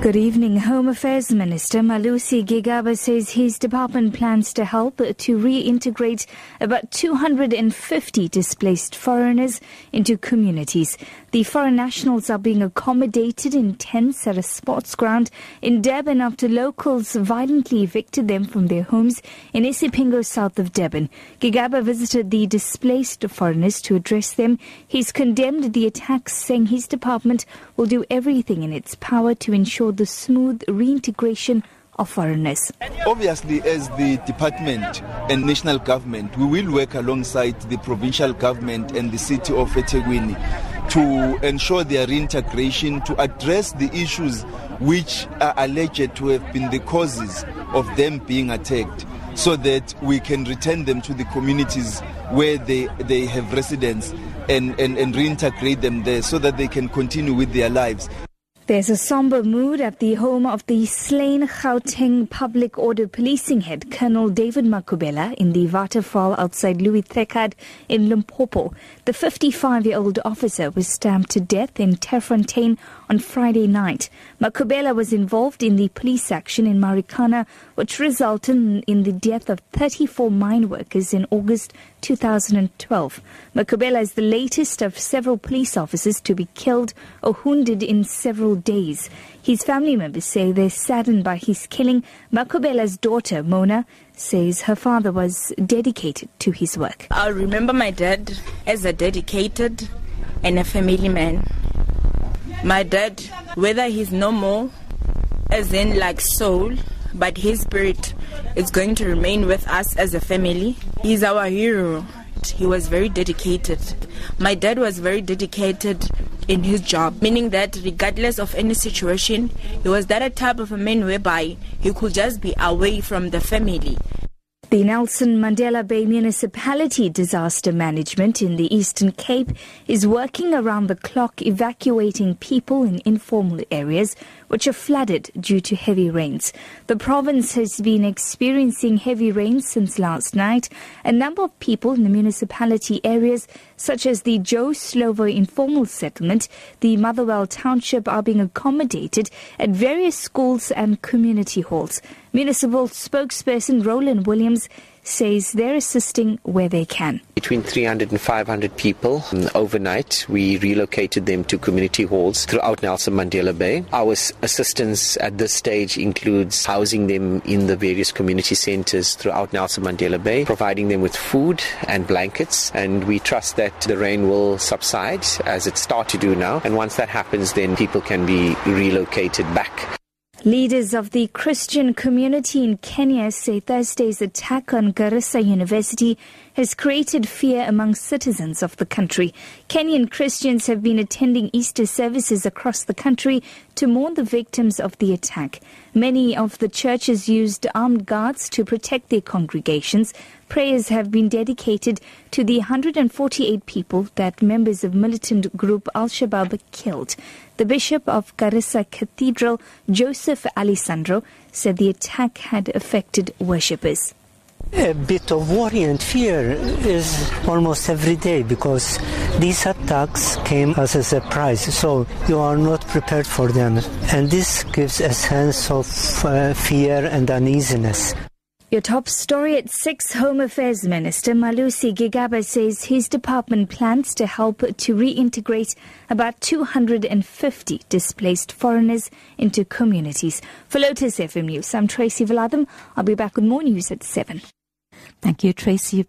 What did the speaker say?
Good evening. Home Affairs Minister Malusi Gigaba says his department plans to help to reintegrate about 250 displaced foreigners into communities. The foreign nationals are being accommodated in tents at a sports ground in Durban after locals violently evicted them from their homes in Isipingo, south of Durban. Gigaba visited the displaced foreigners to address them. He's condemned the attacks, saying his department will do everything in its power to ensure the smooth reintegration of foreigners. Obviously, as the department and national government, we will work alongside the provincial government and the city of eThekwini to ensure their reintegration, to address the issues which are alleged to have been the causes of them being attacked, so that we can return them to the communities where they, they have residence and, and, and reintegrate them there so that they can continue with their lives. There's a somber mood at the home of the slain Gauteng Public Order Policing Head, Colonel David Makhubela, in the Waterval outside Louis Trichardt in Limpopo. The 55-year-old officer was stabbed to death in Terfontein on Friday night. Makhubela was involved in the police action in Marikana, which resulted in the death of 34 mine workers in August 2012. Makhubela is the latest of several police officers to be killed or wounded in several days. His family members say they're saddened by his killing. Makhubela's daughter, Mona, says her father was dedicated to his work. I remember my dad as a dedicated and a family man. My dad, whether he's no more, as in like soul, but his spirit is going to remain with us as a family. He's our hero. He was very dedicated. My dad was very dedicated in his job, meaning that regardless of any situation, he was that type of a man whereby he could just be away from the family. The Nelson Mandela Bay Municipality Disaster Management in the Eastern Cape is working around the clock evacuating people in informal areas which are flooded due to heavy rains. The province has been experiencing heavy rains since last night. A number of people in the municipality areas, such as the Joe Slovo informal settlement, the Motherwell Township, are being accommodated at various schools and community halls. Municipal spokesperson Roland Williams says they're assisting where they can. Between 300 and 500 people um, overnight, we relocated them to community halls throughout Nelson Mandela Bay. Our assistance at this stage includes housing them in the various community centers throughout Nelson Mandela Bay, providing them with food and blankets, and we trust that the rain will subside as it starts to do now. And once that happens, then people can be relocated back Leaders of the Christian community in Kenya say Thursday's attack on Garissa University has created fear among citizens of the country. Kenyan Christians have been attending Easter services across the country to mourn the victims of the attack. Many of the churches used armed guards to protect their congregations. Prayers have been dedicated to the 148 people that members of militant group Al Shabaab killed. The Bishop of Garissa Cathedral, Joseph Alessandro, said the attack had affected worshippers. A bit of worry and fear is almost every day because these attacks came as a surprise. So you are not prepared for them. And this gives a sense of uh, fear and uneasiness your top story at 6 Home Affairs Minister Malusi Gigaba says his department plans to help to reintegrate about 250 displaced foreigners into communities. For Lotus FM News, I'm Tracy Valaydham. I'll be back with more news at 7. Thank you, Tracy.